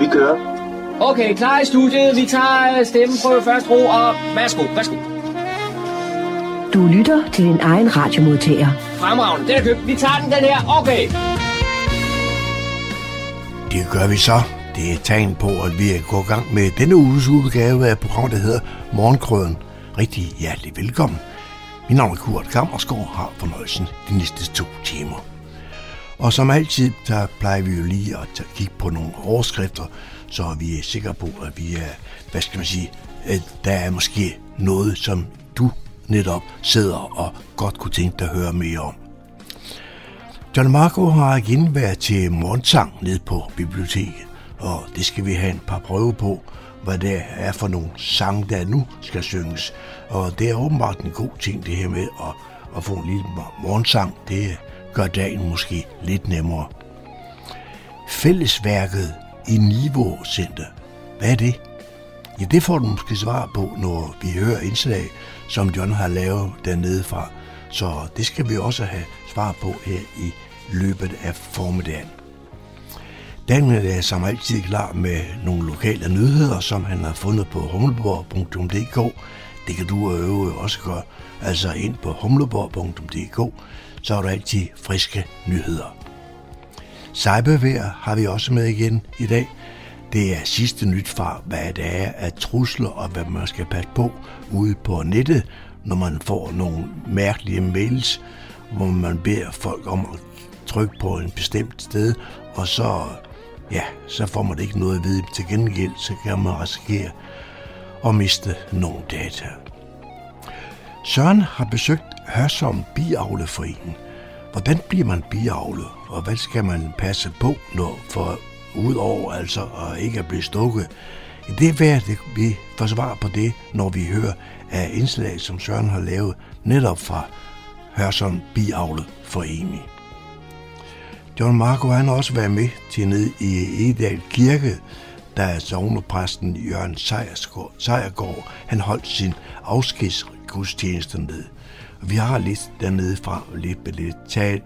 Vi kører. Okay, klar i studiet. Vi tager stemmen på første ro, og værsgo, værsgo. Du lytter til din egen radiomodtager. Fremragende, den er købt. Vi tager den, den her. Okay. Det gør vi så. Det er et tegn på, at vi er gået i gang med denne uges udgave af programmet, der hedder Morgenkrøden. Rigtig hjertelig velkommen. Mit navn er Kurt Kammersgaard har fornøjelsen de næste to timer. Og som altid, der plejer vi jo lige at kigge på nogle overskrifter, så vi er sikre på, at vi er, hvad skal man sige, at der er måske noget, som du netop sidder og godt kunne tænke dig at høre mere om. John Marco har igen været til morgensang ned på biblioteket, og det skal vi have en par prøve på, hvad det er for nogle sange, der nu skal synges. Og det er åbenbart en god ting, det her med at, at få en lille morgensang. Det gør dagen måske lidt nemmere. Fællesværket i Niveau Center. Hvad er det? Ja, det får du måske svar på, når vi hører indslag, som John har lavet dernede fra. Så det skal vi også have svar på her i løbet af formiddagen. Daniel er som altid klar med nogle lokale nyheder, som han har fundet på humleborg.dk. Det kan du og øve også gøre. Altså ind på humleborg.dk, så er der altid friske nyheder. Cybervær har vi også med igen i dag. Det er sidste nyt fra, hvad det er af trusler og hvad man skal passe på ude på nettet, når man får nogle mærkelige mails, hvor man beder folk om at trykke på en bestemt sted, og så, ja, så får man ikke noget at vide. Til gengæld, så kan man risikere at miste nogle data. Søren har besøgt Hørsom Biavleforening. Hvordan bliver man biavlet, og hvad skal man passe på, når for udover altså at ikke at blive stukket? Det er værd, at vi får svar på det, når vi hører af indslag, som Søren har lavet netop fra Hørsom Biavleforening. John Marco han har også været med til ned i Edal Kirke, da sovnepræsten Jørgen Sejergaard, han holdt sin afskedsgudstjeneste ned. Vi har lidt dernede fra, lidt lidt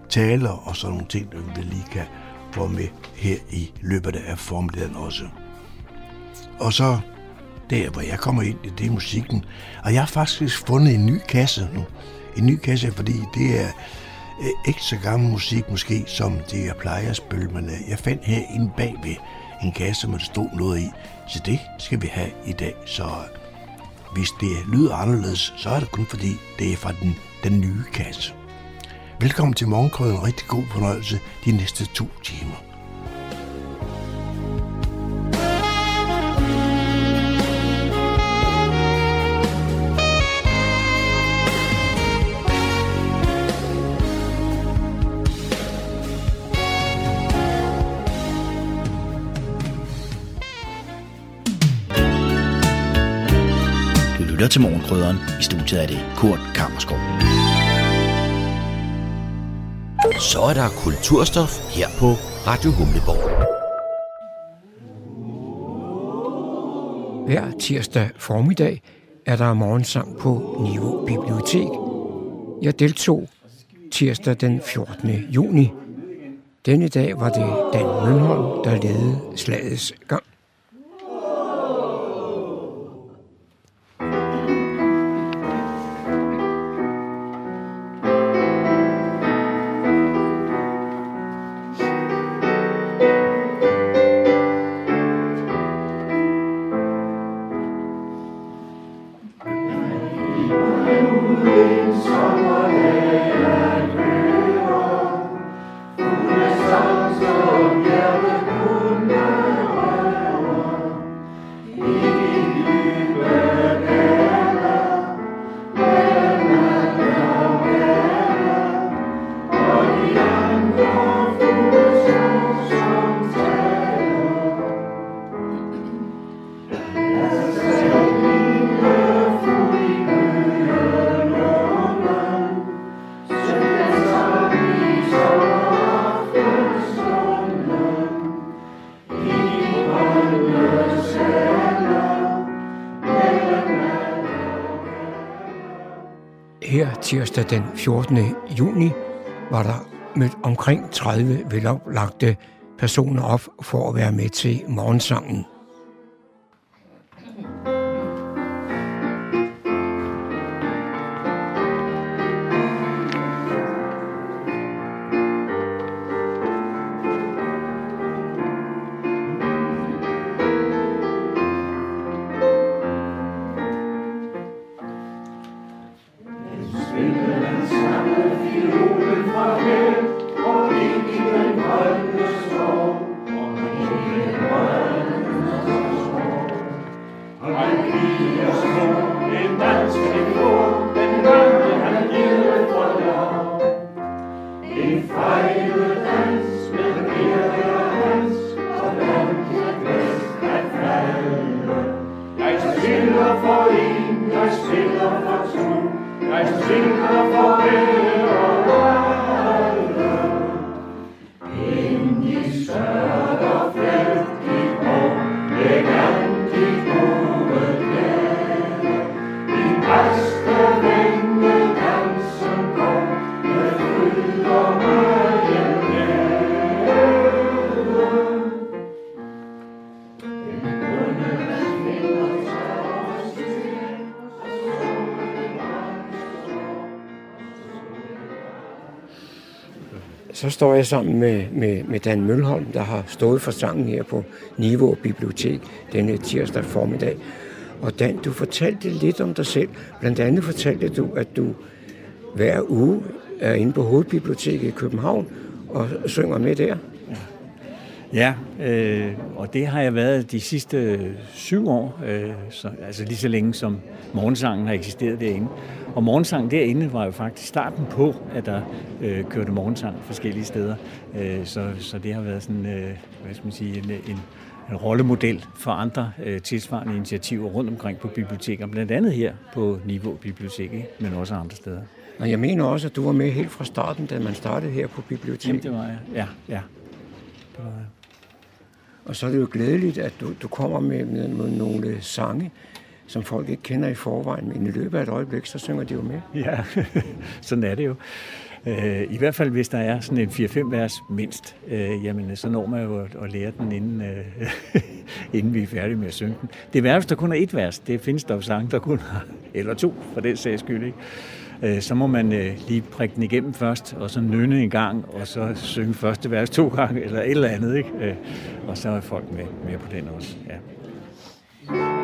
taler og sådan nogle ting, der vi lige kan få med her i løbet af formiddagen også. Og så der, hvor jeg kommer ind, det er musikken. Og jeg har faktisk fundet en ny kasse nu. En ny kasse, fordi det er øh, ikke så gammel musik måske, som det jeg plejer at spille, men øh, jeg fandt her inde bagved en kasse, hvor der stod noget i. Så det skal vi have i dag. Så hvis det lyder anderledes, så er det kun fordi, det er fra den, den nye kasse. Velkommen til Morgenkrøden. Rigtig god fornøjelse de næste to timer. Lytter til Morgenkrydderen. I studiet er det Kurt Kammerskov. Så er der kulturstof her på Radio Humleborg. Hver tirsdag formiddag er der morgensang på Niveau Bibliotek. Jeg deltog tirsdag den 14. juni. Denne dag var det Dan Mønholm, der ledede slagets gang. Den 14. juni var der mødt omkring 30 veloplagte personer op for at være med til morgensangen. Står jeg sammen med, med, med Dan Mølholm, der har stået for sangen her på Niveau Bibliotek denne tirsdag formiddag. Og Dan, du fortalte lidt om dig selv. Blandt andet fortalte du, at du hver uge er inde på Hovedbiblioteket i København og synger med der. Ja, øh, og det har jeg været de sidste syv år, øh, så, altså lige så længe som morgensangen har eksisteret derinde. Og morgensang derinde var jo faktisk starten på, at der øh, kørte morgensang forskellige steder. Øh, så, så det har været sådan, øh, hvad skal man sige, en, en, en rollemodel for andre øh, tilsvarende initiativer rundt omkring på biblioteker, blandt andet her på Niveau Bibliotek, ikke? men også andre steder. Og jeg mener også, at du var med helt fra starten, da man startede her på biblioteket. Jamen, det var jeg. Ja, ja. Det var jeg. Og så er det jo glædeligt, at du, du kommer med, med, med nogle sange, som folk ikke kender i forvejen, men i løbet af et øjeblik, så synger de jo med. Ja, sådan er det jo. Øh, I hvert fald, hvis der er sådan en 4-5 vers mindst, øh, jamen så når man jo at, lære den, inden, øh, inden vi er færdige med at synge den. Det er hvis der kun er et vers. Det findes der jo sange, der kun har, eller to, for den sags skyld, ikke? Øh, så må man øh, lige prikke den igennem først, og så nynne en gang, og så synge første vers to gange, eller et eller andet, ikke? Øh, og så er folk med, med på den også, ja.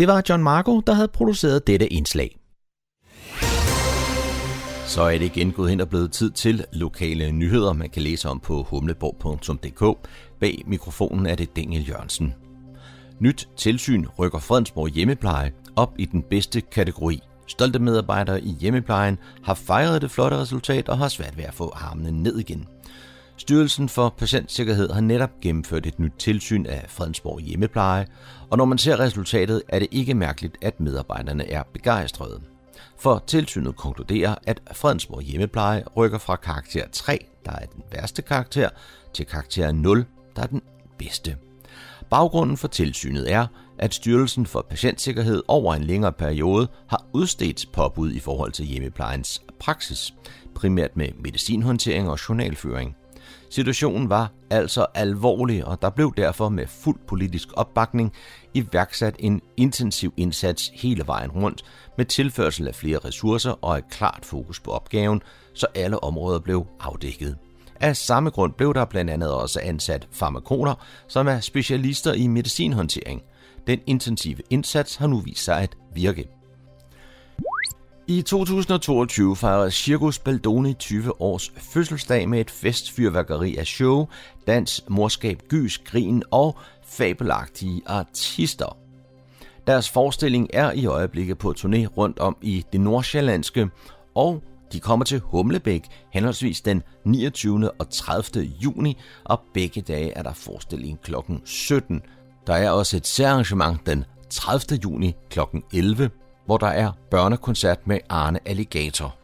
Det var John Marco, der havde produceret dette indslag. Så er det igen gået hen og blevet tid til lokale nyheder, man kan læse om på humleborg.dk. Bag mikrofonen er det Daniel Jørgensen. Nyt tilsyn rykker Fredensborg hjemmepleje op i den bedste kategori. Stolte medarbejdere i hjemmeplejen har fejret det flotte resultat og har svært ved at få armene ned igen. Styrelsen for Patientsikkerhed har netop gennemført et nyt tilsyn af Fredensborg hjemmepleje, og når man ser resultatet, er det ikke mærkeligt, at medarbejderne er begejstrede. For tilsynet konkluderer, at Fredensborg hjemmepleje rykker fra karakter 3, der er den værste karakter, til karakter 0, der er den bedste. Baggrunden for tilsynet er, at Styrelsen for Patientsikkerhed over en længere periode har udstedt påbud i forhold til hjemmeplejens praksis, primært med medicinhåndtering og journalføring. Situationen var altså alvorlig, og der blev derfor med fuld politisk opbakning iværksat en intensiv indsats hele vejen rundt med tilførsel af flere ressourcer og et klart fokus på opgaven, så alle områder blev afdækket. Af samme grund blev der blandt andet også ansat farmakoner, som er specialister i medicinhåndtering. Den intensive indsats har nu vist sig at virke. I 2022 fejrede Circus Baldoni 20 års fødselsdag med et festfyrværkeri af show, dans, morskab, gys, grin og fabelagtige artister. Deres forestilling er i øjeblikket på turné rundt om i det nordsjællandske, og de kommer til Humlebæk henholdsvis den 29. og 30. juni, og begge dage er der forestilling kl. 17. Der er også et særarrangement den 30. juni kl. 11 hvor der er børnekoncert med Arne Alligator.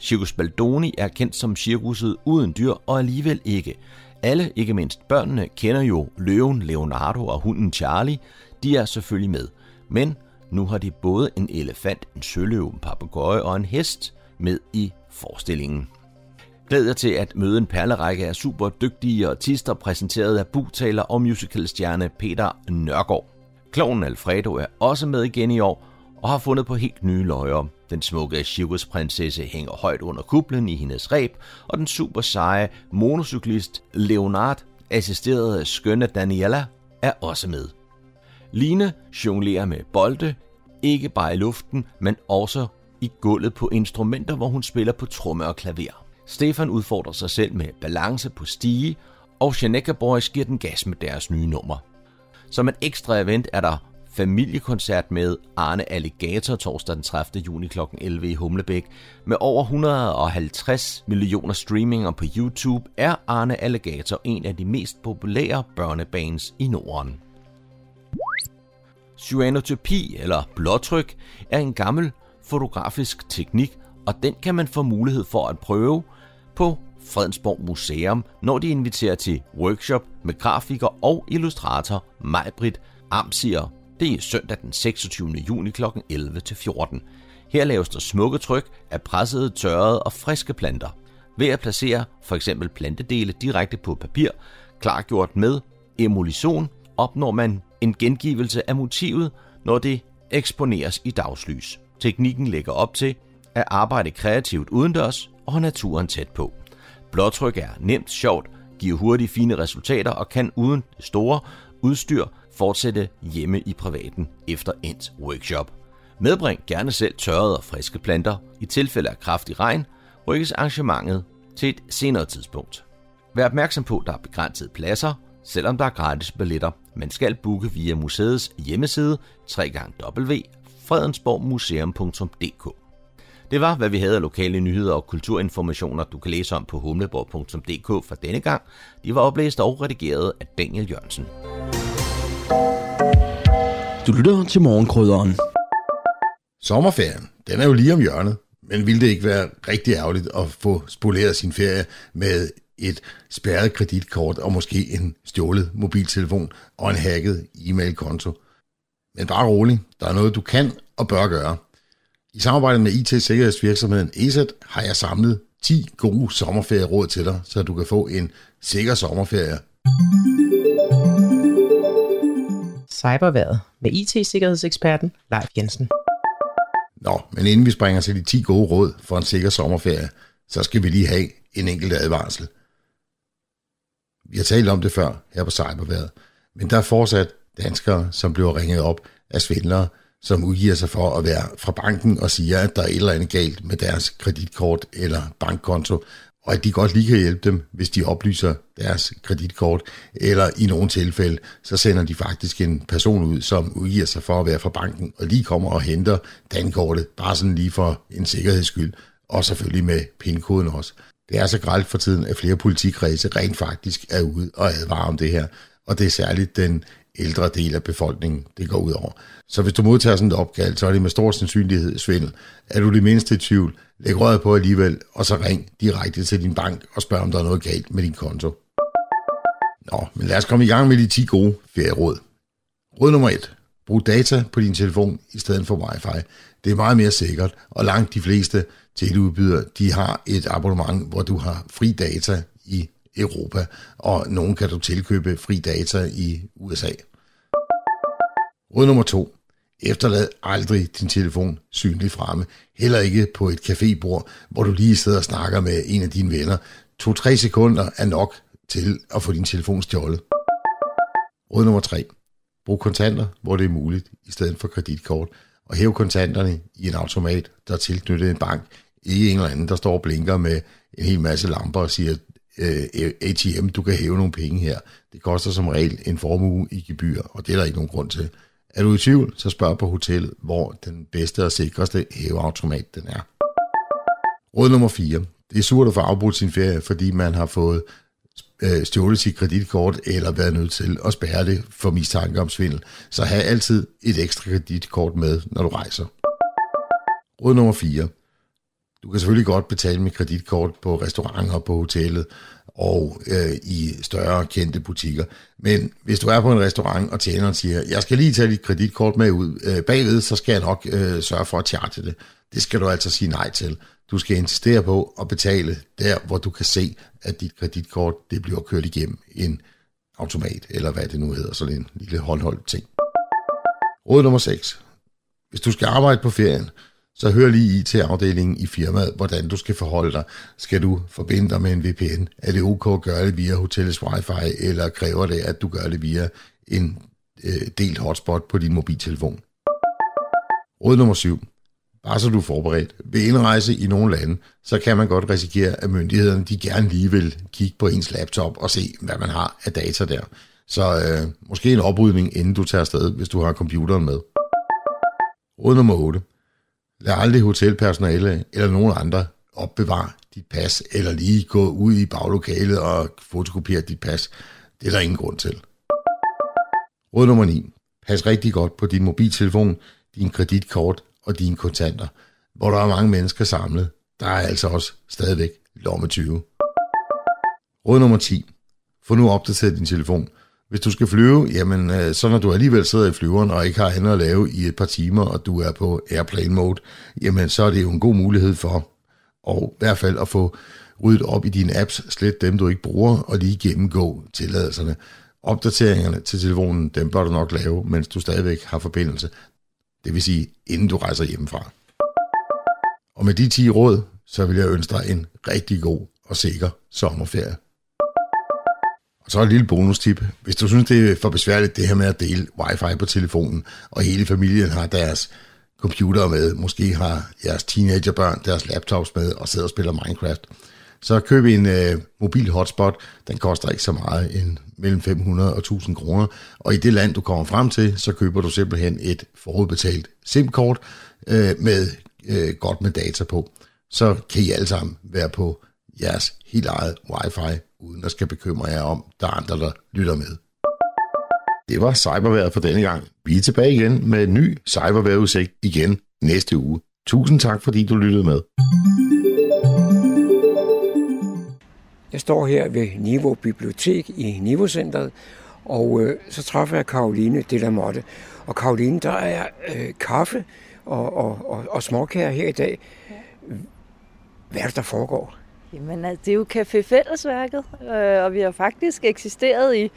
Circus Baldoni er kendt som cirkuset uden dyr og alligevel ikke. Alle, ikke mindst børnene, kender jo løven Leonardo og hunden Charlie. De er selvfølgelig med. Men nu har de både en elefant, en søløv, en papegøje og en hest med i forestillingen. Glæd jer til at møde en perlerække af super dygtige artister præsenteret af bugtaler og musicalstjerne Peter Nørgaard. Kloven Alfredo er også med igen i år, og har fundet på helt nye løjer. Den smukke cirkusprinsesse hænger højt under kuplen i hendes reb, og den super seje monocyklist Leonard, assisteret af skønne Daniela, er også med. Line jonglerer med bolde, ikke bare i luften, men også i gulvet på instrumenter, hvor hun spiller på tromme og klaver. Stefan udfordrer sig selv med balance på stige, og Shaneka Boys giver den gas med deres nye nummer. Som et ekstra event er der familiekoncert med Arne Alligator torsdag den 30. juni kl. 11 i Humlebæk. Med over 150 millioner streaminger på YouTube er Arne Alligator en af de mest populære børnebands i Norden. Cyanotypi eller blåtryk er en gammel fotografisk teknik, og den kan man få mulighed for at prøve på Fredensborg Museum, når de inviterer til workshop med grafiker og illustrator Majbrit Amsier det er søndag den 26. juni kl. 11-14. Her laves der smukke tryk af pressede, tørrede og friske planter. Ved at placere for eksempel plantedele direkte på papir, klargjort med emulsion, opnår man en gengivelse af motivet, når det eksponeres i dagslys. Teknikken lægger op til at arbejde kreativt udendørs og have naturen tæt på. Blåtryk er nemt, sjovt, giver hurtigt fine resultater og kan uden det store udstyr fortsætte hjemme i privaten efter endt workshop. Medbring gerne selv tørrede og friske planter. I tilfælde af kraftig regn rykkes arrangementet til et senere tidspunkt. Vær opmærksom på, at der er begrænsede pladser, selvom der er gratis billetter. Man skal booke via museets hjemmeside www.fredensborgmuseum.dk Det var, hvad vi havde af lokale nyheder og kulturinformationer, du kan læse om på humleborg.dk for denne gang. De var oplæst og redigeret af Daniel Jørgensen. Du lytter til morgenkrydderen. Sommerferien, den er jo lige om hjørnet. Men ville det ikke være rigtig ærgerligt at få spoleret sin ferie med et spærret kreditkort og måske en stjålet mobiltelefon og en hacket e-mailkonto? Men bare rolig, der er noget du kan og bør gøre. I samarbejde med IT-sikkerhedsvirksomheden ESET har jeg samlet 10 gode sommerferieråd til dig, så du kan få en sikker sommerferie cyberværet med IT-sikkerhedseksperten Leif Jensen. Nå, men inden vi springer til de 10 gode råd for en sikker sommerferie, så skal vi lige have en enkelt advarsel. Vi har talt om det før her på cyberværet, men der er fortsat danskere, som bliver ringet op af svindlere, som udgiver sig for at være fra banken og siger, at der er et eller andet galt med deres kreditkort eller bankkonto, og at de godt lige kan hjælpe dem, hvis de oplyser deres kreditkort, eller i nogle tilfælde, så sender de faktisk en person ud, som udgiver sig for at være fra banken, og lige kommer og henter dankortet, bare sådan lige for en sikkerheds skyld, og selvfølgelig med pindkoden også. Det er så grælt for tiden, at flere politikredse rent faktisk er ude og advarer om det her, og det er særligt den ældre del af befolkningen, det går ud over. Så hvis du modtager sådan et opkald, så er det med stor sandsynlighed svindel. Er du det mindste i tvivl, læg røret på alligevel, og så ring direkte til din bank og spørg, om der er noget galt med din konto. Nå, men lad os komme i gang med de 10 gode ferieråd. Råd nummer 1. Brug data på din telefon i stedet for wifi. Det er meget mere sikkert, og langt de fleste teleudbydere, de har et abonnement, hvor du har fri data i Europa, og nogen kan du tilkøbe fri data i USA. Råd nummer 2. Efterlad aldrig din telefon synlig fremme. Heller ikke på et cafébord, hvor du lige sidder og snakker med en af dine venner. 2-3 sekunder er nok til at få din telefon stjålet. Råd nummer 3. Brug kontanter, hvor det er muligt, i stedet for kreditkort. Og hæv kontanterne i en automat, der er tilknyttet en bank. Ikke en eller anden, der står og blinker med en hel masse lamper og siger, øh, ATM, du kan hæve nogle penge her. Det koster som regel en formue i gebyr, og det er der ikke nogen grund til. Er du i tvivl, så spørg på hotellet, hvor den bedste og sikreste hæveautomat den er. Råd nummer 4. Det er surt at få afbrudt sin ferie, fordi man har fået øh, stjålet sit kreditkort eller været nødt til at spærre det for mistanke om svindel. Så have altid et ekstra kreditkort med, når du rejser. Råd nummer 4. Du kan selvfølgelig godt betale med kreditkort på restauranter, og på hotellet og øh, i større kendte butikker. Men hvis du er på en restaurant, og tjeneren siger, jeg skal lige tage dit kreditkort med ud øh, bagved, så skal jeg nok øh, sørge for at charge det. Det skal du altså sige nej til. Du skal insistere på at betale der, hvor du kan se, at dit kreditkort det bliver kørt igennem en automat, eller hvad det nu hedder, sådan en lille håndholdt ting. Råd nummer 6. Hvis du skal arbejde på ferien, så hør lige i til afdelingen i firmaet, hvordan du skal forholde dig. Skal du forbinde dig med en VPN? Er det ok at gøre det via hotellets wifi, eller kræver det, at du gør det via en øh, delt hotspot på din mobiltelefon? Råd nummer 7. Bare så du er forberedt. Ved indrejse i nogle lande, så kan man godt risikere, at myndighederne de gerne lige vil kigge på ens laptop og se, hvad man har af data der. Så øh, måske en oprydning, inden du tager afsted, hvis du har computeren med. Råd nummer 8. Lad aldrig hotelpersonale eller nogen andre opbevare dit pas, eller lige gå ud i baglokalet og fotokopiere dit pas. Det er der ingen grund til. Råd nummer 9. Pas rigtig godt på din mobiltelefon, din kreditkort og dine kontanter. Hvor der er mange mennesker samlet, der er altså også stadigvæk lomme 20. Råd nummer 10. Få nu opdateret din telefon. Hvis du skal flyve, jamen øh, så når du alligevel sidder i flyveren og ikke har andet at lave i et par timer, og du er på airplane mode, jamen så er det jo en god mulighed for, og i hvert fald at få ryddet op i dine apps, slet dem du ikke bruger, og lige gennemgå tilladelserne. Opdateringerne til telefonen, dem bør du nok lave, mens du stadigvæk har forbindelse. Det vil sige, inden du rejser hjemmefra. Og med de 10 råd, så vil jeg ønske dig en rigtig god og sikker sommerferie. Så et lille bonustip. Hvis du synes, det er for besværligt det her med at dele wifi på telefonen, og hele familien har deres computer med, måske har jeres teenagerbørn deres laptops med og sidder og spiller Minecraft, så køb en øh, mobil hotspot. Den koster ikke så meget, en mellem 500 og 1000 kroner. Og i det land, du kommer frem til, så køber du simpelthen et forudbetalt SIM-kort øh, med øh, godt med data på. Så kan I alle sammen være på jeres helt eget wifi, uden at skal bekymre jer om, der er andre, der lytter med. Det var cyberværet for denne gang. Vi er tilbage igen med en ny cyberværetudsigt igen næste uge. Tusind tak, fordi du lyttede med. Jeg står her ved Niveau Bibliotek i Niveau-centret, og øh, så træffer jeg Karoline Delamotte. Og Karoline, der er øh, kaffe og, og, og, og småkager her i dag. Hvad er det, der foregår? Jamen, altså, det er jo Café Fællesværket, øh, og vi har faktisk eksisteret i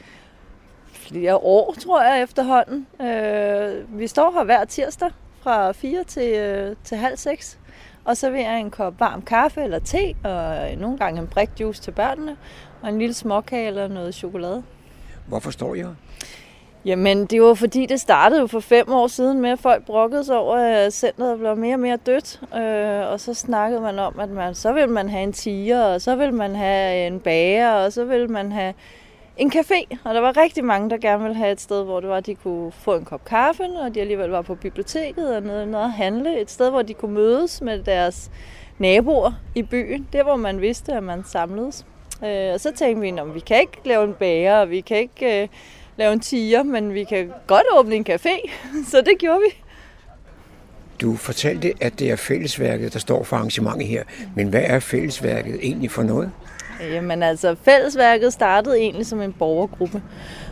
flere år, tror jeg, efterhånden. Øh, vi står her hver tirsdag fra 4 til, øh, til halv 6 og serverer en kop varm kaffe eller te, og nogle gange en brikjuice til børnene, og en lille småkage eller noget chokolade. Hvorfor står jeg Jamen, det var fordi, det startede jo for fem år siden med, at folk brokkede sig over, at centret blev mere og mere dødt. Øh, og så snakkede man om, at man, så vil man have en tiger, og så vil man have en bager, og så vil man have en café. Og der var rigtig mange, der gerne ville have et sted, hvor det var, at de kunne få en kop kaffe, og de alligevel var på biblioteket og noget, noget at handle. Et sted, hvor de kunne mødes med deres naboer i byen. Det hvor man vidste, at man samledes. Øh, og så tænkte vi, at vi kan ikke lave en bager, og vi kan ikke øh, lave en tiger, men vi kan godt åbne en café. så det gjorde vi. Du fortalte, at det er fællesværket, der står for arrangementet her. Men hvad er fællesværket egentlig for noget? Jamen altså, fællesværket startede egentlig som en borgergruppe,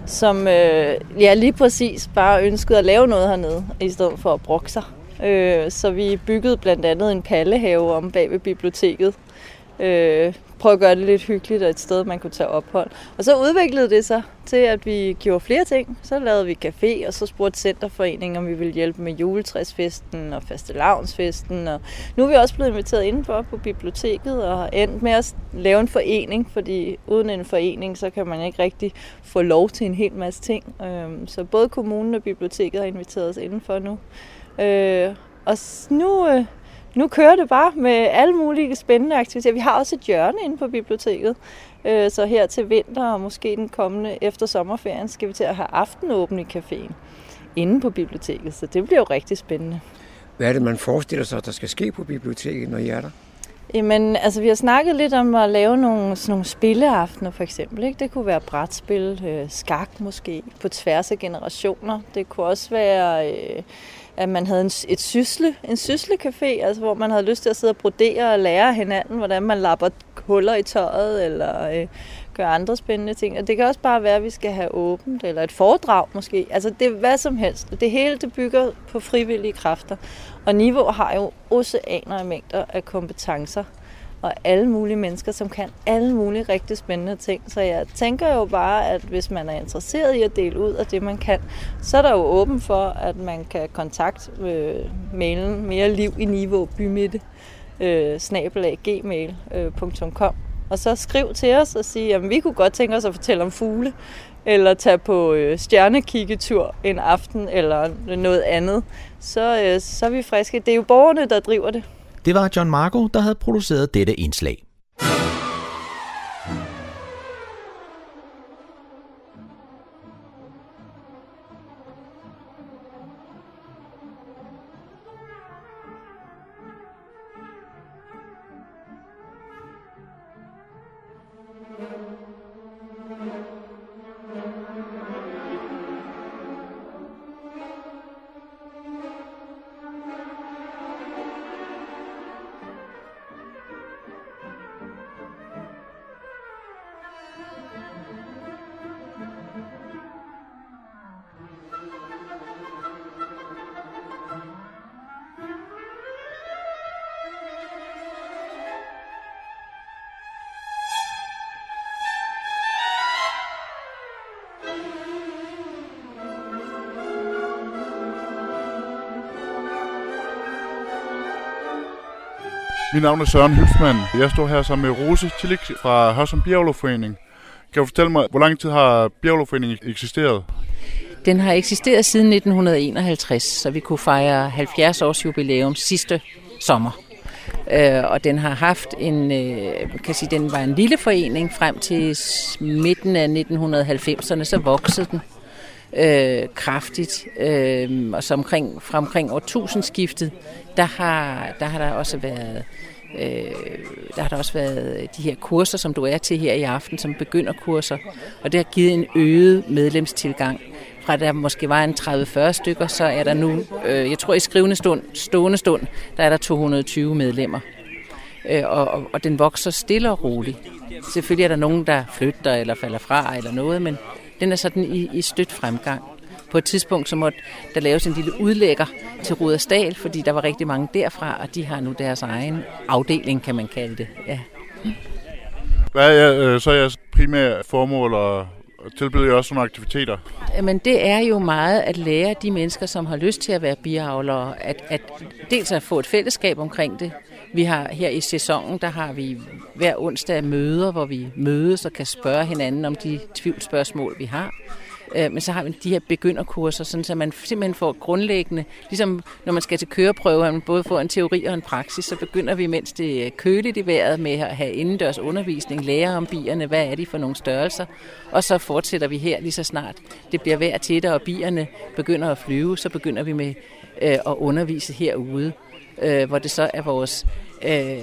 som øh, ja, lige præcis bare ønskede at lave noget hernede, i stedet for at brokke sig. Øh, så vi byggede blandt andet en pallehave om bag ved biblioteket. Øh, prøve at gøre det lidt hyggeligt og et sted, man kunne tage ophold. Og så udviklede det sig til, at vi gjorde flere ting. Så lavede vi café, og så spurgte Centerforeningen, om vi ville hjælpe med juletræsfesten og fastelavnsfesten. Og nu er vi også blevet inviteret indenfor på biblioteket og har endt med at lave en forening, fordi uden en forening, så kan man ikke rigtig få lov til en hel masse ting. Øhm, så både kommunen og biblioteket har inviteret os indenfor nu. Øh, og nu, øh, nu kører det bare med alle mulige spændende aktiviteter. Vi har også et hjørne inde på biblioteket, øh, så her til vinter og måske den kommende efter sommerferien skal vi til at have aftenåben i caféen inde på biblioteket, så det bliver jo rigtig spændende. Hvad er det, man forestiller sig, der skal ske på biblioteket, når I er der? Jamen, altså vi har snakket lidt om at lave nogle, sådan nogle spilleaftener for eksempel. Ikke? Det kunne være brætspil, øh, skak måske, på tværs af generationer. Det kunne også være... Øh, at man havde en, et sysle, en syslecafé, altså hvor man havde lyst til at sidde og brodere og lære hinanden, hvordan man lapper huller i tøjet, eller øh, gøre andre spændende ting. Og det kan også bare være, at vi skal have åbent, eller et foredrag måske. Altså det er hvad som helst. Det hele det bygger på frivillige kræfter. Og Niveau har jo oceaner af mængder af kompetencer og alle mulige mennesker, som kan alle mulige rigtig spændende ting. Så jeg tænker jo bare, at hvis man er interesseret i at dele ud af det, man kan, så er der jo åben for, at man kan kontakte øh, mailen mere liv i niveau bymitte øh, gmail.com øh, og så skriv til os og sige, at vi kunne godt tænke os at fortælle om fugle, eller tage på øh, stjernekikketur en aften, eller noget andet. Så, øh, så er vi friske. Det er jo borgerne, der driver det. Det var John Marco, der havde produceret dette indslag. Mit navn er Søren Hylsmann. Jeg står her sammen med Rose Tillik fra Hørsum Bjerglovforening. Kan du fortælle mig, hvor lang tid har Bjerglovforeningen eksisteret? Den har eksisteret siden 1951, så vi kunne fejre 70 års jubilæum sidste sommer. Øh, og den har haft en, øh, kan sige, den var en lille forening frem til midten af 1990'erne, så voksede den øh, kraftigt. Øh, og så omkring, fra omkring årtusindskiftet, der har, der har der også været øh, der har der også været de her kurser, som du er til her i aften, som begynder kurser. Og det har givet en øget medlemstilgang. Fra der måske var en 30-40 stykker, så er der nu, øh, jeg tror i skrivende stund, stående stund, der er der 220 medlemmer. Øh, og, og, og den vokser stille og roligt. Selvfølgelig er der nogen, der flytter eller falder fra eller noget, men den er sådan i, i stødt fremgang. På et tidspunkt så måtte der laves en lille udlægger til Rudersdal, fordi der var rigtig mange derfra, og de har nu deres egen afdeling, kan man kalde det. Ja. Hvad er øh, så jeres primære formål, og tilbyder I også nogle aktiviteter? Men det er jo meget at lære de mennesker, som har lyst til at være biavlere, at, at dels at få et fællesskab omkring det. Vi har her i sæsonen, der har vi hver onsdag møder, hvor vi mødes og kan spørge hinanden om de tvivlsspørgsmål, vi har. Øh, men så har vi de her begynderkurser, sådan, så man simpelthen får grundlæggende, ligesom når man skal til køreprøve, at man både får en teori og en praksis, så begynder vi, mens det er køligt i vejret, med at have indendørs undervisning, lære om bierne, hvad er de for nogle størrelser, og så fortsætter vi her lige så snart det bliver vejr tættere, og bierne begynder at flyve, så begynder vi med øh, at undervise herude, øh, hvor det så er vores øh,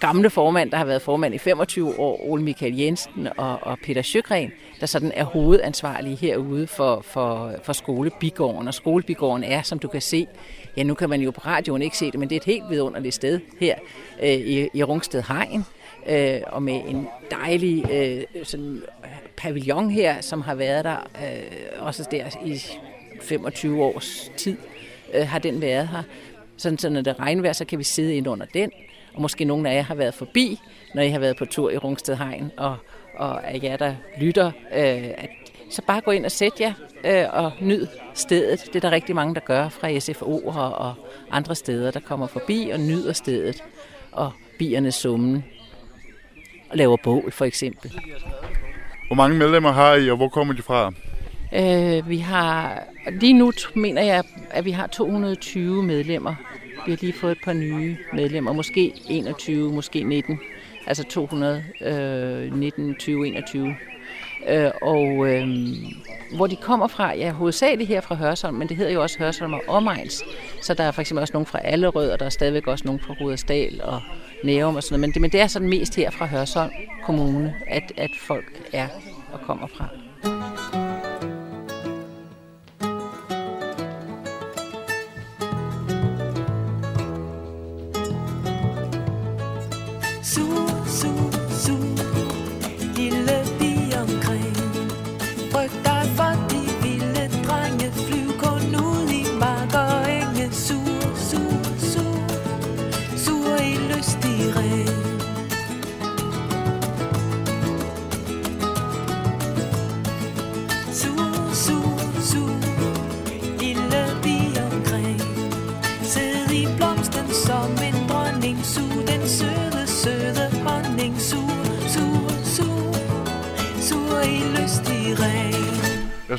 gamle formand, der har været formand i 25 år, Ole Michael Jensen og, og Peter Sjøgren, der sådan er hovedansvarlige herude for, for, for skolebigården. Og skolebigården er, som du kan se, ja nu kan man jo på radioen ikke se det, men det er et helt vidunderligt sted her øh, i, i Rungsted Hegn, øh, og med en dejlig øh, sådan, pavillon her, som har været der øh, også der i 25 års tid, øh, har den været her. Sådan, så når det regnvejr, så kan vi sidde ind under den, og måske nogle af jer har været forbi, når I har været på tur i Rungsted Hegn, og, og af jer, der lytter, øh, at, så bare gå ind og sæt jer øh, og nyd stedet. Det er der rigtig mange, der gør fra SFO og, og andre steder, der kommer forbi og nyder stedet og biernes summen og laver bål for eksempel. Hvor mange medlemmer har I, og hvor kommer de fra? Øh, vi har, lige nu mener jeg, at vi har 220 medlemmer. Vi har lige fået et par nye medlemmer, måske 21, måske 19. Altså 200, øh, 19, 20, 21. Øh, og øh, hvor de kommer fra, ja, hovedsageligt her fra Hørsholm, men det hedder jo også Hørsholm og Omegns. Så der er for eksempel også nogen fra Allerød, og der er stadigvæk også nogen fra Rudersdal og Nærum og sådan noget. Men det, men det er sådan mest her fra Hørsholm Kommune, at, at folk er og kommer fra. Jeg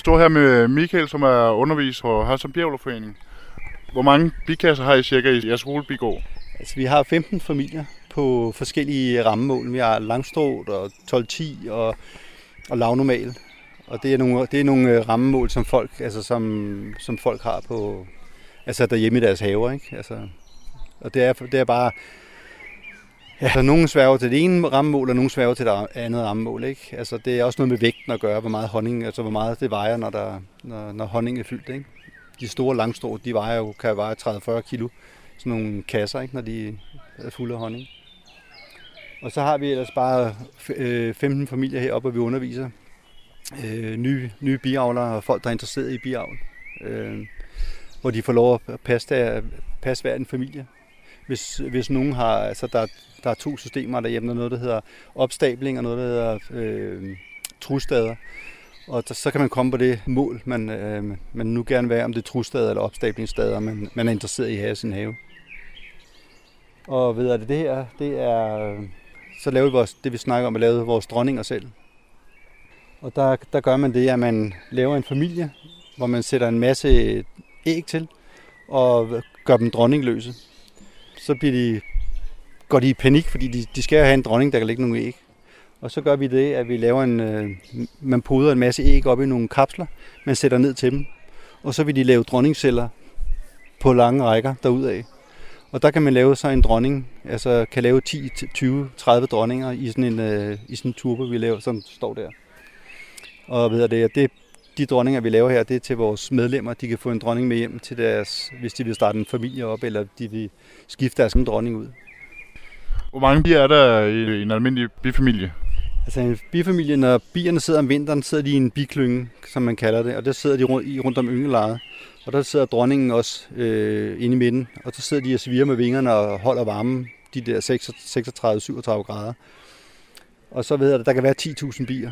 står her med Michael, som er underviser på Hørsholm Bjerglerforening. Hvor mange bikasser har I cirka i jeres skolebigård? Altså, vi har 15 familier på forskellige rammemål. Vi har langstråt og 12-10 og, og lavnormal. Og det er nogle, det er nogle øh, rammemål, som folk, altså, som, som folk har på, altså derhjemme i deres haver. Ikke? Altså, og det er, det er bare, Ja, så nogen sværger til det ene rammemål, og nogen sværger til det andet rammemål. Ikke? Altså, det er også noget med vægten at gøre, hvor meget honning, altså hvor meget det vejer, når, der, når, når honning er fyldt. Ikke? De store langstrå, de vejer jo, kan veje 30-40 kilo. Sådan nogle kasser, ikke? når de er fulde af honning. Og så har vi ellers bare øh, 15 familier heroppe, hvor vi underviser. Øh, nye, nye biavlere og folk, der er interesseret i biavl. Øh, hvor de får lov at passe, der, passe hver en familie hvis, hvis nogen har, altså der, der er to systemer derhjemme, der er noget, der hedder opstabling og noget, der hedder øh, trustader. Og der, så kan man komme på det mål, man, øh, man nu gerne vil have, om det er trustader eller opstablingsstader, man, man er interesseret i at have i sin have. Og ved at det her, det er, øh, så laver vi vores, det vi snakker om, at lave vores dronninger selv. Og der, der gør man det, at man laver en familie, hvor man sætter en masse æg til, og gør dem dronningløse så bliver de, går de i panik, fordi de, de skal have en dronning, der kan lægge nogle æg. Og så gør vi det, at vi laver en, øh, man poder en masse æg op i nogle kapsler, man sætter ned til dem. Og så vil de lave dronningsceller på lange rækker derudaf. Og der kan man lave så en dronning, altså kan lave 10, 20, 30 dronninger i sådan en, øh, i sådan en turbo, vi laver, som står der. Og ved det, det de dronninger, vi laver her, det er til vores medlemmer. De kan få en dronning med hjem til deres, hvis de vil starte en familie op, eller de vil skifte deres dronning ud. Hvor mange bier er der i en almindelig bifamilie? Altså en bifamilie, når bierne sidder om vinteren, sidder de i en biklynge, som man kalder det, og der sidder de rundt, i, rundt om yngelejet. Og der sidder dronningen også øh, inde i midten, og så sidder de og sviger med vingerne og holder varmen de der 36-37 grader. Og så ved jeg, at der kan være 10.000 bier,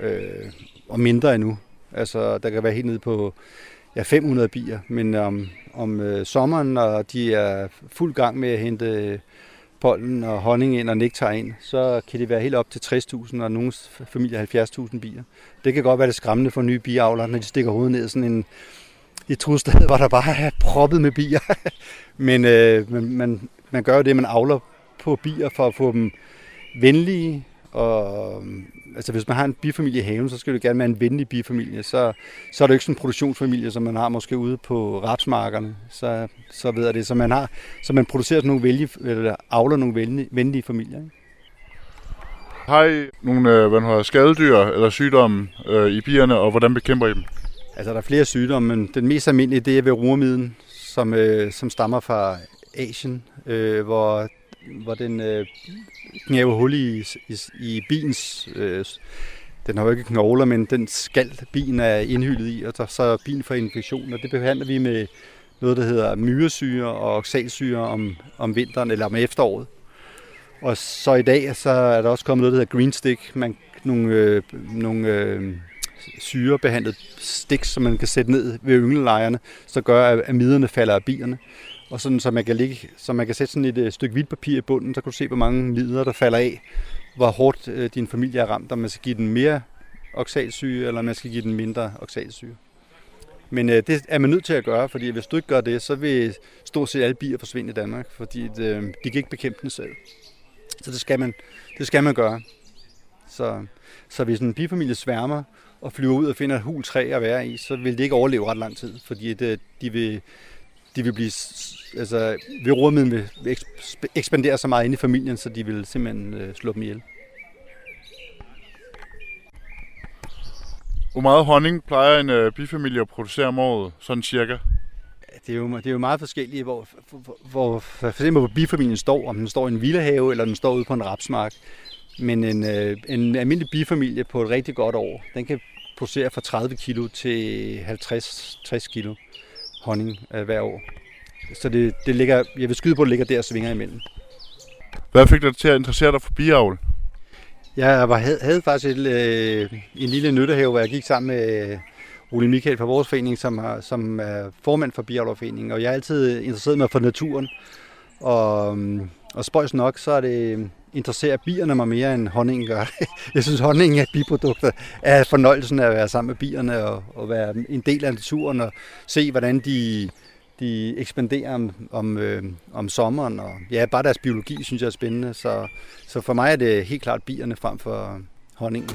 øh, og mindre endnu. Altså, der kan være helt nede på ja, 500 bier, men om, om øh, sommeren, når de er fuld gang med at hente pollen og honning ind og nektar ind, så kan det være helt op til 60.000 og nogle familier 70.000 bier. Det kan godt være det skræmmende for nye biavlere, når de stikker hovedet ned i sådan en, i trusted, hvor der bare er proppet med bier. men øh, man, man, man gør jo det, man avler på bier for at få dem venlige, og altså hvis man har en bifamilie i haven, så skal det gerne være en venlig bifamilie. Så, så er det jo ikke sådan en produktionsfamilie, som man har måske ude på rapsmarkerne. Så, så ved jeg det. Så man, har, så man producerer nogle vælge, eller avler nogle venlige, venlige familier. Ikke? Har I nogle øh, hvad hedder, skadedyr eller sygdomme øh, i bierne, og hvordan bekæmper I dem? Altså, der er flere sygdomme, men den mest almindelige, det er ved rurmiden, som, øh, som stammer fra Asien, øh, hvor, hvor den øh, knæver hul i, i, i biens... Øh, den har jo ikke knogler, men den skal bien er indhyldet i, og så, så bien får infektion, og det behandler vi med noget, der hedder myresyre og oxalsyre om, om vinteren eller om efteråret. Og så i dag så er der også kommet noget, der hedder green stick, man, nogle, øh, nogle øh, syrebehandlede stik, som man kan sætte ned ved ynglelejerne, så gør, at miderne falder af bierne. Og sådan, så man kan, ligge, så man kan sætte sådan et øh, stykke hvidt papir i bunden, så kan du se, hvor mange midler, der falder af, hvor hårdt øh, din familie er ramt, om man skal give den mere oxalsyre, eller om man skal give den mindre oxalsyre. Men øh, det er man nødt til at gøre, fordi hvis du ikke gør det, så vil stort set alle bier forsvinde i Danmark, fordi øh, de kan ikke bekæmpe den selv. Så det skal man, det skal man gøre. Så, så hvis en bifamilie sværmer og flyver ud og finder et hul træ at være i, så vil det ikke overleve ret lang tid, fordi det, de, vil, de vil blive, altså ved vil ekspandere så meget ind i familien, så de vil simpelthen øh, slå dem ihjel. Hvor meget honning plejer en øh, bifamilie at producere om året, sådan cirka? Det er jo, det er jo meget forskelligt, hvor, hvor, hvor for eksempel hvor bifamilien står, om den står i en villahave, eller den står ude på en rapsmark. Men en, øh, en almindelig bifamilie på et rigtig godt år, den kan producere fra 30 kilo til 50-60 kilo honning øh, hver år. Så det, det ligger, jeg vil skyde på, at det ligger der og svinger imellem. Hvad fik dig til at interessere dig for biavl? Jeg var, havde, havde faktisk et, øh, en lille nyttehave, hvor jeg gik sammen med øh, Ole Michael fra vores forening, som, har, som er formand for Biavlerforeningen. Og jeg er altid interesseret mig for naturen. Og, øhm, og spøjs nok, så er det interesserer bierne mig mere, end honningen gør. Jeg synes, honningen af biprodukter er fornøjelsen af at være sammen med bierne og, og være en del af naturen og se, hvordan de, de ekspanderer om, om, øh, om sommeren. Og ja, bare deres biologi synes jeg er spændende. Så, så for mig er det helt klart bierne frem for honningen.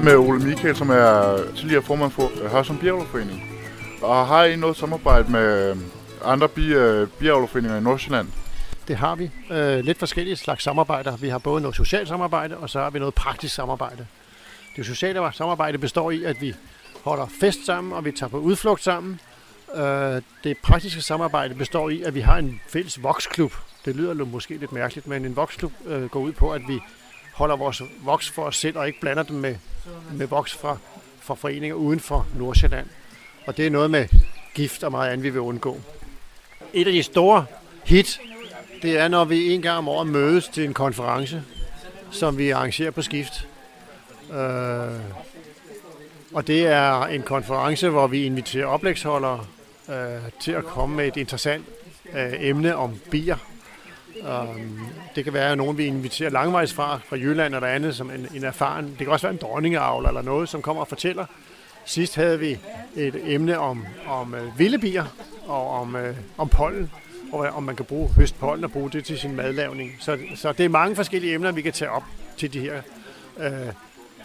Her med Ole Michael, som er tidligere formand for øh, Hørsum Bjerglerforening. Og har I noget samarbejde med øh, andre øh, bjerglerforeninger i Nordsjælland? Det har vi. Lidt forskellige slags samarbejder. Vi har både noget socialt samarbejde, og så har vi noget praktisk samarbejde. Det sociale samarbejde består i, at vi holder fest sammen, og vi tager på udflugt sammen. Det praktiske samarbejde består i, at vi har en fælles voksklub. Det lyder måske lidt mærkeligt, men en voksklub går ud på, at vi holder vores voks for os selv, og ikke blander dem med, med voks fra, fra foreninger uden for Nordsjælland. Og det er noget med gift og meget andet, vi vil undgå. Et af de store hit, det er, når vi en gang om året mødes til en konference, som vi arrangerer på skift. Øh, og det er en konference, hvor vi inviterer oplægsholdere øh, til at komme med et interessant øh, emne om bier. Um, det kan være, at nogen vi inviterer langvejs fra, fra Jylland eller andet, som en, en erfaren. Det kan også være en dronningeavl eller noget, som kommer og fortæller. Sidst havde vi et emne om, om øh, vilde bier og om, øh, om pollen, og øh, om man kan bruge høstpollen og bruge det til sin madlavning. Så, så det er mange forskellige emner, vi kan tage op til de her øh,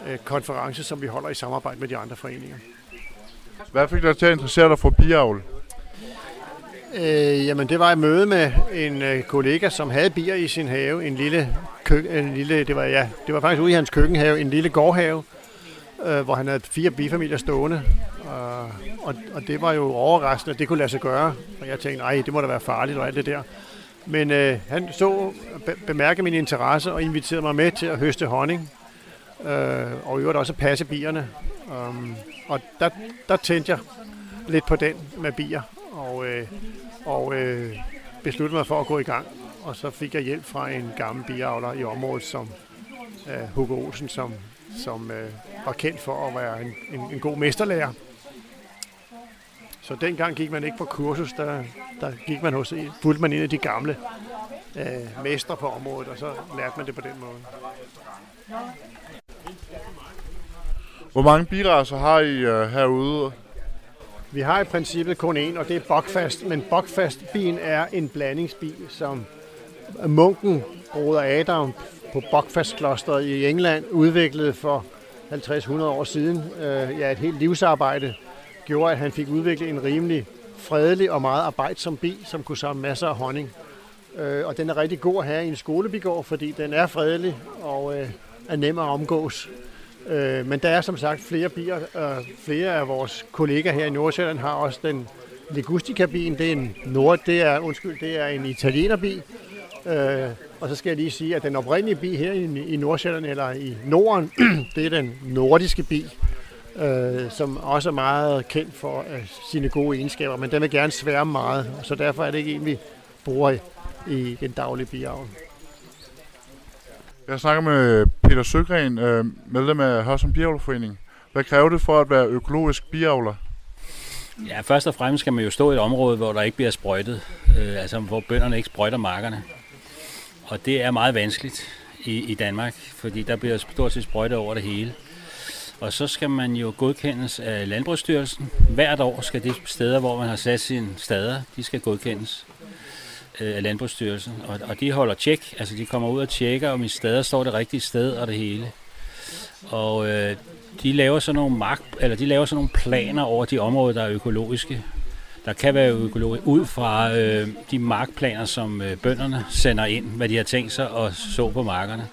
øh, konferencer, som vi holder i samarbejde med de andre foreninger. Hvad fik dig til at interessere dig for biavl? Øh, jamen, det var et møde med en øh, kollega, som havde bier i sin have. En lille, kø- en lille det, var, ja, det var faktisk ude i hans køkkenhave, en lille gårdhave, øh, hvor han havde fire bifamilier stående. Og, og, og det var jo overraskende, at det kunne lade sig gøre. Og jeg tænkte, nej, det må da være farligt og alt det der. Men øh, han så, be- bemærkede min interesse og inviterede mig med til at høste honning. Øh, og i øvrigt også at passe bierne. Um, og der, der tændte jeg lidt på den med bier. Og, øh, og øh, besluttede mig for at gå i gang. Og så fik jeg hjælp fra en gammel biavler i området, som øh, Hugo Olsen, som, som øh, var kendt for at være en, en, en god mesterlærer. Så dengang gik man ikke på kursus, der, der gik man hos, fulgte man ind af de gamle øh, mestre på området, og så lærte man det på den måde. Hvor mange biracer har I øh, herude? Vi har i princippet kun en, og det er Bokfast. Men Bokfast-bien er en blandingsbi, som munken, broder Adam, på Bokfast i England udviklede for 50-100 år siden. Øh, ja, et helt livsarbejde gjorde, at han fik udviklet en rimelig fredelig og meget arbejdsom bi, som kunne samle masser af honning. Øh, og den er rigtig god at have i en skolebigård, fordi den er fredelig og øh, er nem at omgås. Øh, men der er som sagt flere bier. og flere af vores kollegaer her i Nordsjælland har også den Ligustica-bien. Det er en nord, det er, undskyld, det er en italienerbi. Øh, og så skal jeg lige sige, at den oprindelige bi her i, i Nordsjælland, eller i Norden, det er den nordiske bi, øh, som også er meget kendt for øh, sine gode egenskaber, men den vil gerne sværme meget, så derfor er det ikke en, vi bruger i, i den daglige biavl. Jeg snakker med Peter Søgren, øh, medlem af Hørsum Biavlerforening. Hvad kræver det for at være økologisk biavler? Ja, først og fremmest skal man jo stå i et område, hvor der ikke bliver sprøjtet, øh, altså hvor bønderne ikke sprøjter markerne. Og det er meget vanskeligt i, i Danmark, fordi der bliver stort set sprøjtet over det hele. Og så skal man jo godkendes af Landbrugsstyrelsen. Hvert år skal de steder, hvor man har sat sine stader, de skal godkendes Øh, af Landbrugsstyrelsen. Og, og de holder tjek, altså de kommer ud og tjekker, om i stader står det rigtige sted og det hele. Og øh, de laver sådan nogle mark, eller de laver sådan nogle planer over de områder, der er økologiske. Der kan være økologi ud fra øh, de markplaner, som øh, bønderne sender ind, hvad de har tænkt sig at så på markerne.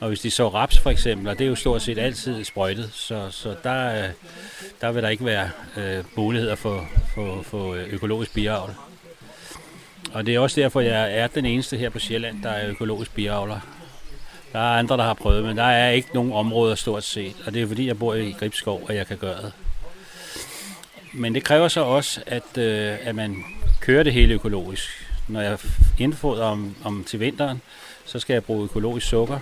Og hvis de så raps for eksempel, og det er jo stort set altid sprøjtet, så, så der, øh, der vil der ikke være øh, muligheder for, for, for øh, økologisk biavl. Og det er også derfor, jeg er den eneste her på Sjælland, der er økologisk biavler. Der er andre, der har prøvet, men der er ikke nogen områder stort set. Og det er fordi, jeg bor i Gribskov, og jeg kan gøre det. Men det kræver så også, at, øh, at man kører det hele økologisk. Når jeg indfodrer om, om til vinteren, så skal jeg bruge økologisk sukker.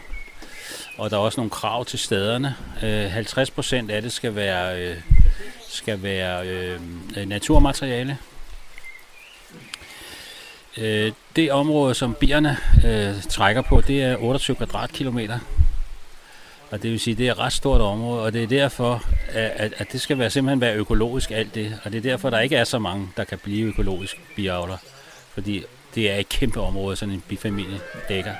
Og der er også nogle krav til stederne. Øh, 50 procent af det skal være, øh, skal være øh, øh naturmateriale. Øh, det område, som bierne øh, trækker på, det er 28 kvadratkilometer. Og det vil sige, det er et ret stort område, og det er derfor, at, at det skal være, simpelthen være økologisk alt det. Og det er derfor, der ikke er så mange, der kan blive økologisk biavler. Fordi det er et kæmpe område, sådan en bifamilie dækker.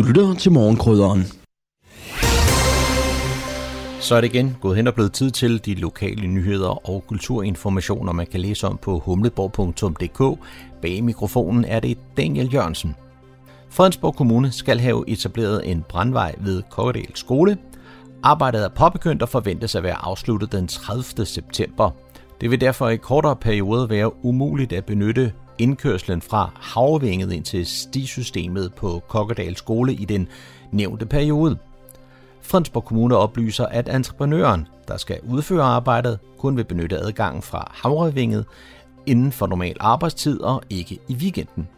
Du lytter til morgenkrydderen. Så er det igen gået hen og blevet tid til de lokale nyheder og kulturinformationer, man kan læse om på humleborg.dk. Bag mikrofonen er det Daniel Jørgensen. Fredensborg Kommune skal have etableret en brandvej ved Kokkedal Skole. Arbejdet er påbegyndt og forventes at være afsluttet den 30. september. Det vil derfor i kortere periode være umuligt at benytte indkørslen fra Havvinget ind til stisystemet på Kokkedal Skole i den nævnte periode. Fredensborg Kommune oplyser, at entreprenøren, der skal udføre arbejdet, kun vil benytte adgangen fra Havrevinget inden for normal arbejdstid og ikke i weekenden.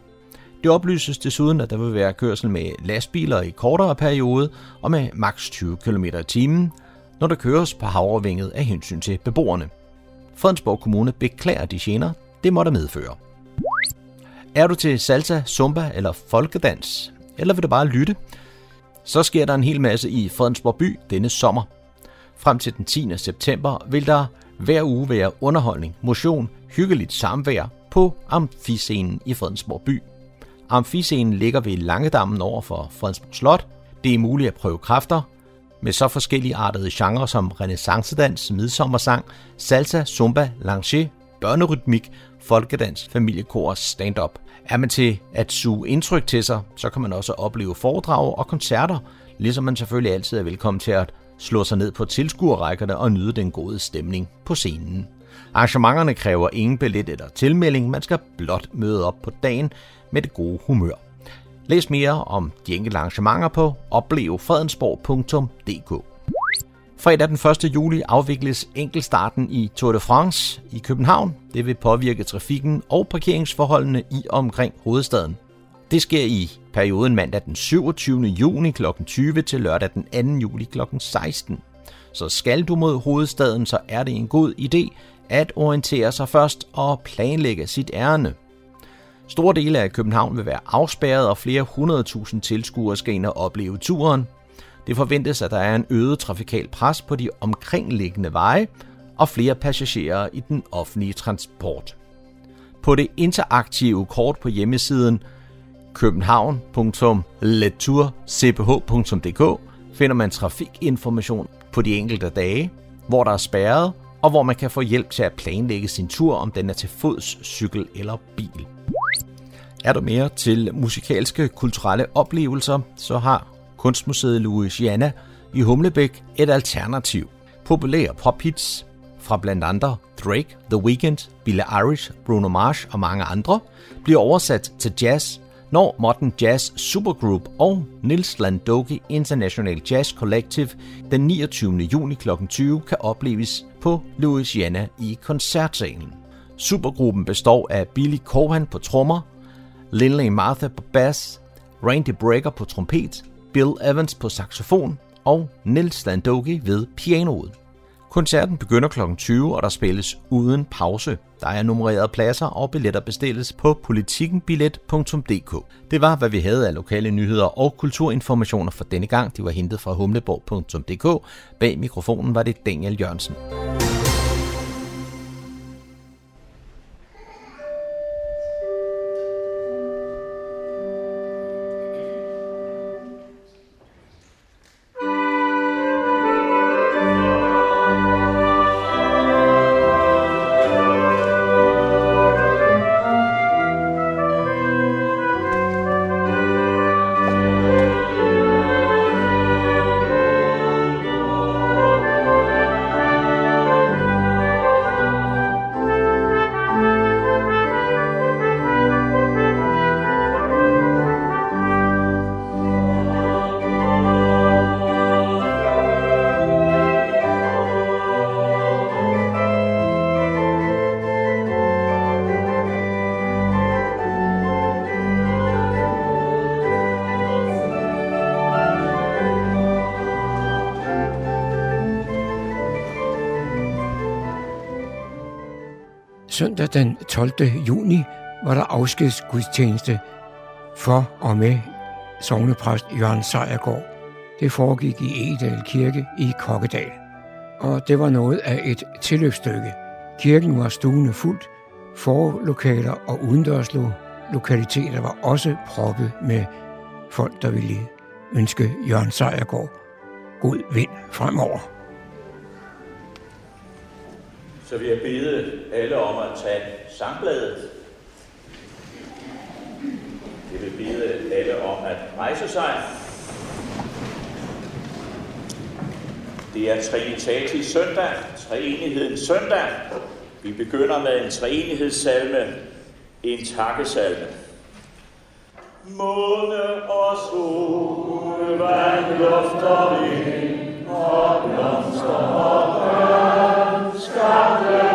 Det oplyses desuden, at der vil være kørsel med lastbiler i kortere periode og med maks 20 km i timen, når der køres på Havrevinget af hensyn til beboerne. Fredensborg Kommune beklager de gener, det måtte medføre. Er du til salsa, zumba eller folkedans? Eller vil du bare lytte? Så sker der en hel masse i Fredensborg by denne sommer. Frem til den 10. september vil der hver uge være underholdning, motion, hyggeligt samvær på Amfiscenen i Fredensborg by. Amfiscenen ligger ved Langedammen over for Fredensborg Slot. Det er muligt at prøve kræfter med så forskellige artede genrer som renaissancedans, midsommersang, salsa, zumba, langer, børnerytmik, folkedans, familiekor og stand-up. Er man til at suge indtryk til sig, så kan man også opleve foredrag og koncerter, ligesom man selvfølgelig altid er velkommen til at slå sig ned på tilskuerrækkerne og nyde den gode stemning på scenen. Arrangementerne kræver ingen billet eller tilmelding, man skal blot møde op på dagen med det gode humør. Læs mere om de enkelte arrangementer på oplevefredensborg.dk. Fredag den 1. juli afvikles enkeltstarten i Tour de France i København. Det vil påvirke trafikken og parkeringsforholdene i omkring hovedstaden. Det sker i perioden mandag den 27. juni kl. 20 til lørdag den 2. juli kl. 16. Så skal du mod hovedstaden, så er det en god idé at orientere sig først og planlægge sit ærne. Store dele af København vil være afspærret, og flere hundredtusind tilskuere skal ind og opleve turen. Det forventes, at der er en øget trafikal pres på de omkringliggende veje og flere passagerer i den offentlige transport. På det interaktive kort på hjemmesiden københavn.leturcph.dk finder man trafikinformation på de enkelte dage, hvor der er spærret, og hvor man kan få hjælp til at planlægge sin tur, om den er til fods, cykel eller bil. Er du mere til musikalske kulturelle oplevelser, så har Kunstmuseet Louisiana i Humlebæk et alternativ. Populære pophits fra blandt andre Drake, The Weeknd, Billie Eilish, Bruno Mars og mange andre bliver oversat til jazz, når Modern Jazz Supergroup og Nils Landoki International Jazz Collective den 29. juni kl. 20 kan opleves på Louisiana i koncertsalen. Supergruppen består af Billy Cohan på trommer, Lindley Martha på bass, Randy Brecker på trompet, Bill Evans på saxofon og Nils Landogi ved pianoet. Koncerten begynder kl. 20, og der spilles uden pause. Der er nummererede pladser, og billetter bestilles på politikkenbillet.dk. Det var, hvad vi havde af lokale nyheder og kulturinformationer for denne gang. De var hentet fra humleborg.dk. Bag mikrofonen var det Daniel Jørgensen. Den 12. juni var der afskedsgudstjeneste for og med sognepræst Jørgen Sejergaard. Det foregik i Egedal Kirke i Kokkedal. Og det var noget af et tilløbsstykke. Kirken var stuende fuldt. Forlokaler og udendørs lokaliteter var også proppet med folk, der ville ønske Jørgen Sejergaard god vind fremover. Så vil jeg bede alle om at tage sangbladet. Jeg vil bede alle om at rejse sig. Det er Trinitatis søndag, treenighedens søndag. Vi begynder med en treenighedssalme, en takkesalme. Måne og sol, vand, luft og vind, og blomster og børn, Father.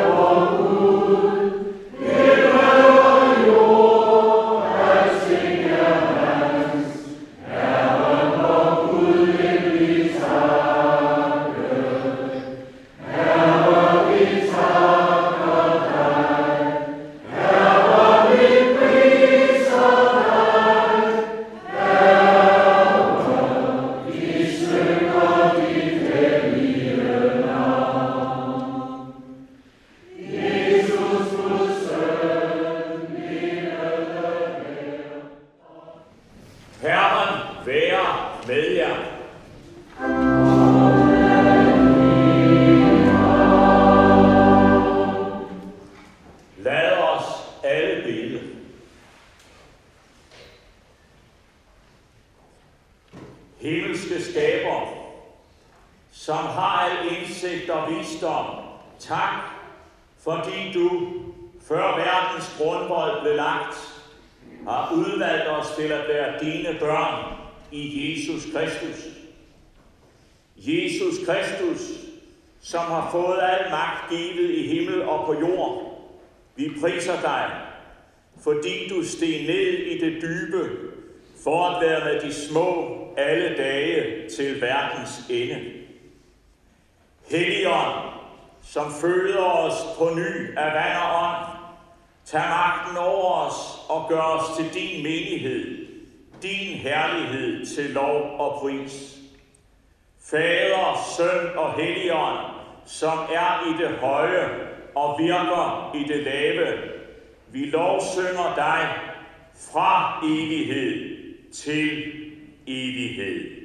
Har al indsigt og visdom, tak, fordi du, før verdens grundvold blev lagt, har udvalgt os til at være dine børn i Jesus Kristus. Jesus Kristus, som har fået al magt givet i himmel og på jord. Vi priser dig, fordi du steg ned i det dybe, for at være med de små alle dage til verdens ende. Helligånd, som føder os på ny af vand og ånd, tag magten over os og gør os til din menighed, din herlighed til lov og pris. Fader, Søn og Helligånd, som er i det høje og virker i det lave, vi lovsynger dig fra evighed til evighed.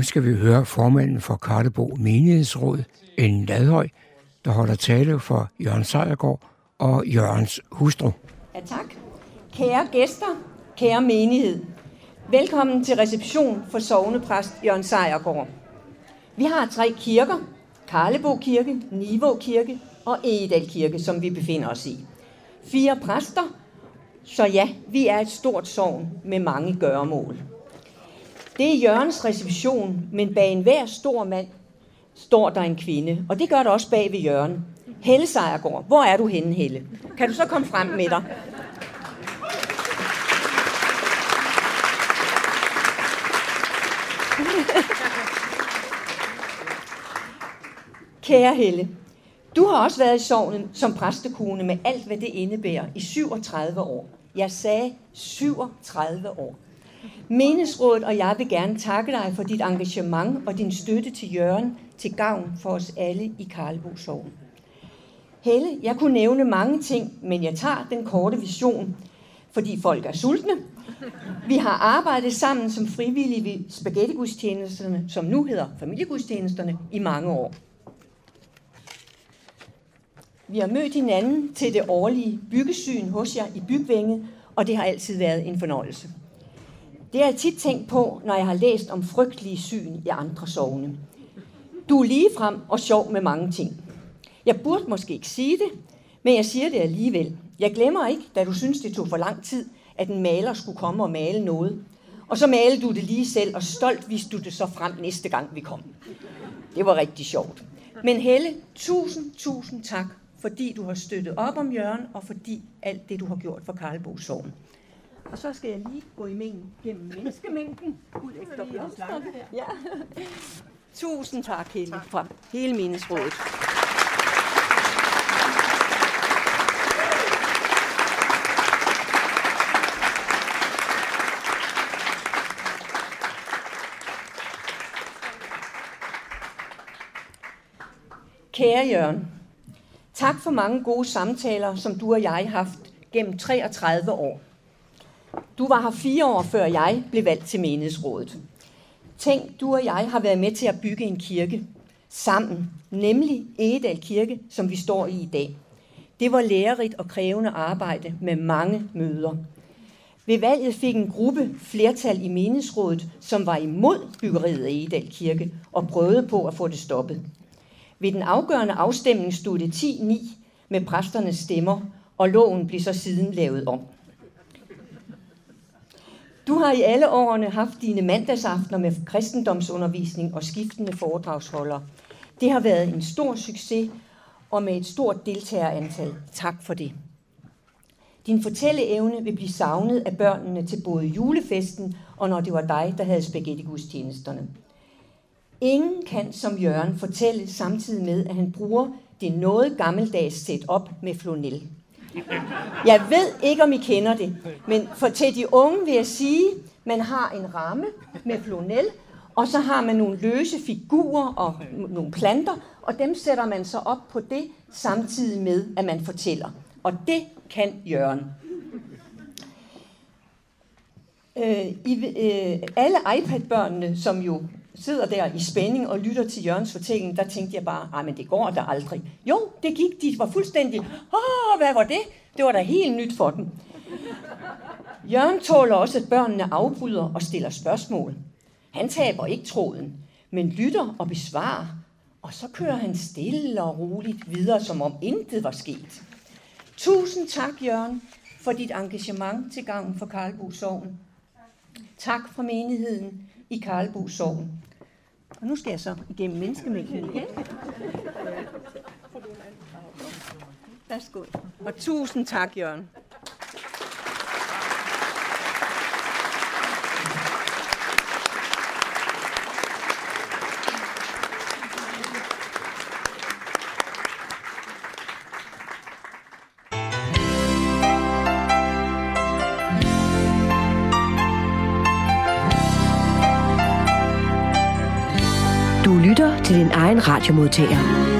Nu skal vi høre formanden for Karlebo Menighedsråd, en Ladhøj, der holder tale for Jørgen Sejergaard og Jørgens hustru. Ja, tak. Kære gæster, kære menighed. Velkommen til reception for sovnepræst Jørgen Sejergaard. Vi har tre kirker. Karlebo Kirke, Nivå Kirke og Egedal Kirke, som vi befinder os i. Fire præster, så ja, vi er et stort sovn med mange gøremål. Det er Jørgens reception, men bag enhver stor mand står der en kvinde, og det gør der også bag ved Jørgen. Helle Sejergaard, hvor er du henne, Helle? Kan du så komme frem med dig? Kære Helle, du har også været i sovnen som præstekone med alt, hvad det indebærer i 37 år. Jeg sagde 37 år. Menesrådet og jeg vil gerne takke dig for dit engagement og din støtte til Jørgen til gavn for os alle i Karlbo Sogn. Helle, jeg kunne nævne mange ting, men jeg tager den korte vision, fordi folk er sultne. Vi har arbejdet sammen som frivillige ved spaghettigudstjenesterne, som nu hedder familiegudstjenesterne, i mange år. Vi har mødt hinanden til det årlige byggesyn hos jer i Bygvænget, og det har altid været en fornøjelse. Det har jeg tit tænkt på, når jeg har læst om frygtelige syn i andre sovne. Du er ligefrem og sjov med mange ting. Jeg burde måske ikke sige det, men jeg siger det alligevel. Jeg glemmer ikke, da du synes, det tog for lang tid, at en maler skulle komme og male noget. Og så malede du det lige selv, og stolt viste du det så frem næste gang, vi kom. Det var rigtig sjovt. Men Helle, tusind, tusind tak, fordi du har støttet op om Jørgen, og fordi alt det, du har gjort for Karlbo Sogn. Og så skal jeg lige gå i mængden gennem menneskemængden. Ud efter blomsterne. Ja. Tusind tak, Helle, fra hele meningsrådet. Kære Jørgen, tak for mange gode samtaler, som du og jeg har haft gennem 33 år. Du var her fire år før jeg blev valgt til menighedsrådet. Tænk, du og jeg har været med til at bygge en kirke sammen, nemlig Egedal Kirke, som vi står i i dag. Det var lærerigt og krævende arbejde med mange møder. Ved valget fik en gruppe flertal i menighedsrådet, som var imod byggeriet af Egedal Kirke og prøvede på at få det stoppet. Ved den afgørende afstemning stod det 10-9 med præsternes stemmer, og loven blev så siden lavet om. Du har i alle årene haft dine mandagsaftener med kristendomsundervisning og skiftende foredragsholdere. Det har været en stor succes og med et stort deltagerantal. Tak for det. Din fortælleevne vil blive savnet af børnene til både julefesten og når det var dig, der havde spaghetti-gudstjenesterne. Ingen kan som Jørgen fortælle samtidig med, at han bruger det noget gammeldags setup med flonel. Jeg ved ikke, om I kender det, men for til de unge vil jeg sige, man har en ramme med flonel, og så har man nogle løse figurer og nogle planter, og dem sætter man så op på det, samtidig med, at man fortæller. Og det kan Jørgen. Øh, i, øh, alle iPad-børnene, som jo sidder der i spænding og lytter til Jørgens fortælling, der tænkte jeg bare, nej, men det går der aldrig. Jo, det gik, de var fuldstændig, åh, hvad var det? Det var da helt nyt for dem. Jørgen tåler også, at børnene afbryder og stiller spørgsmål. Han taber ikke tråden, men lytter og besvarer, og så kører han stille og roligt videre, som om intet var sket. Tusind tak, Jørgen, for dit engagement til gavn for Karlbo Sogn. Tak for menigheden i Karlbo Sogn. Og nu skal jeg så igennem menneskemængden igen. Værsgo. Og tusind tak, Jørgen. Til din egen radiomodtager.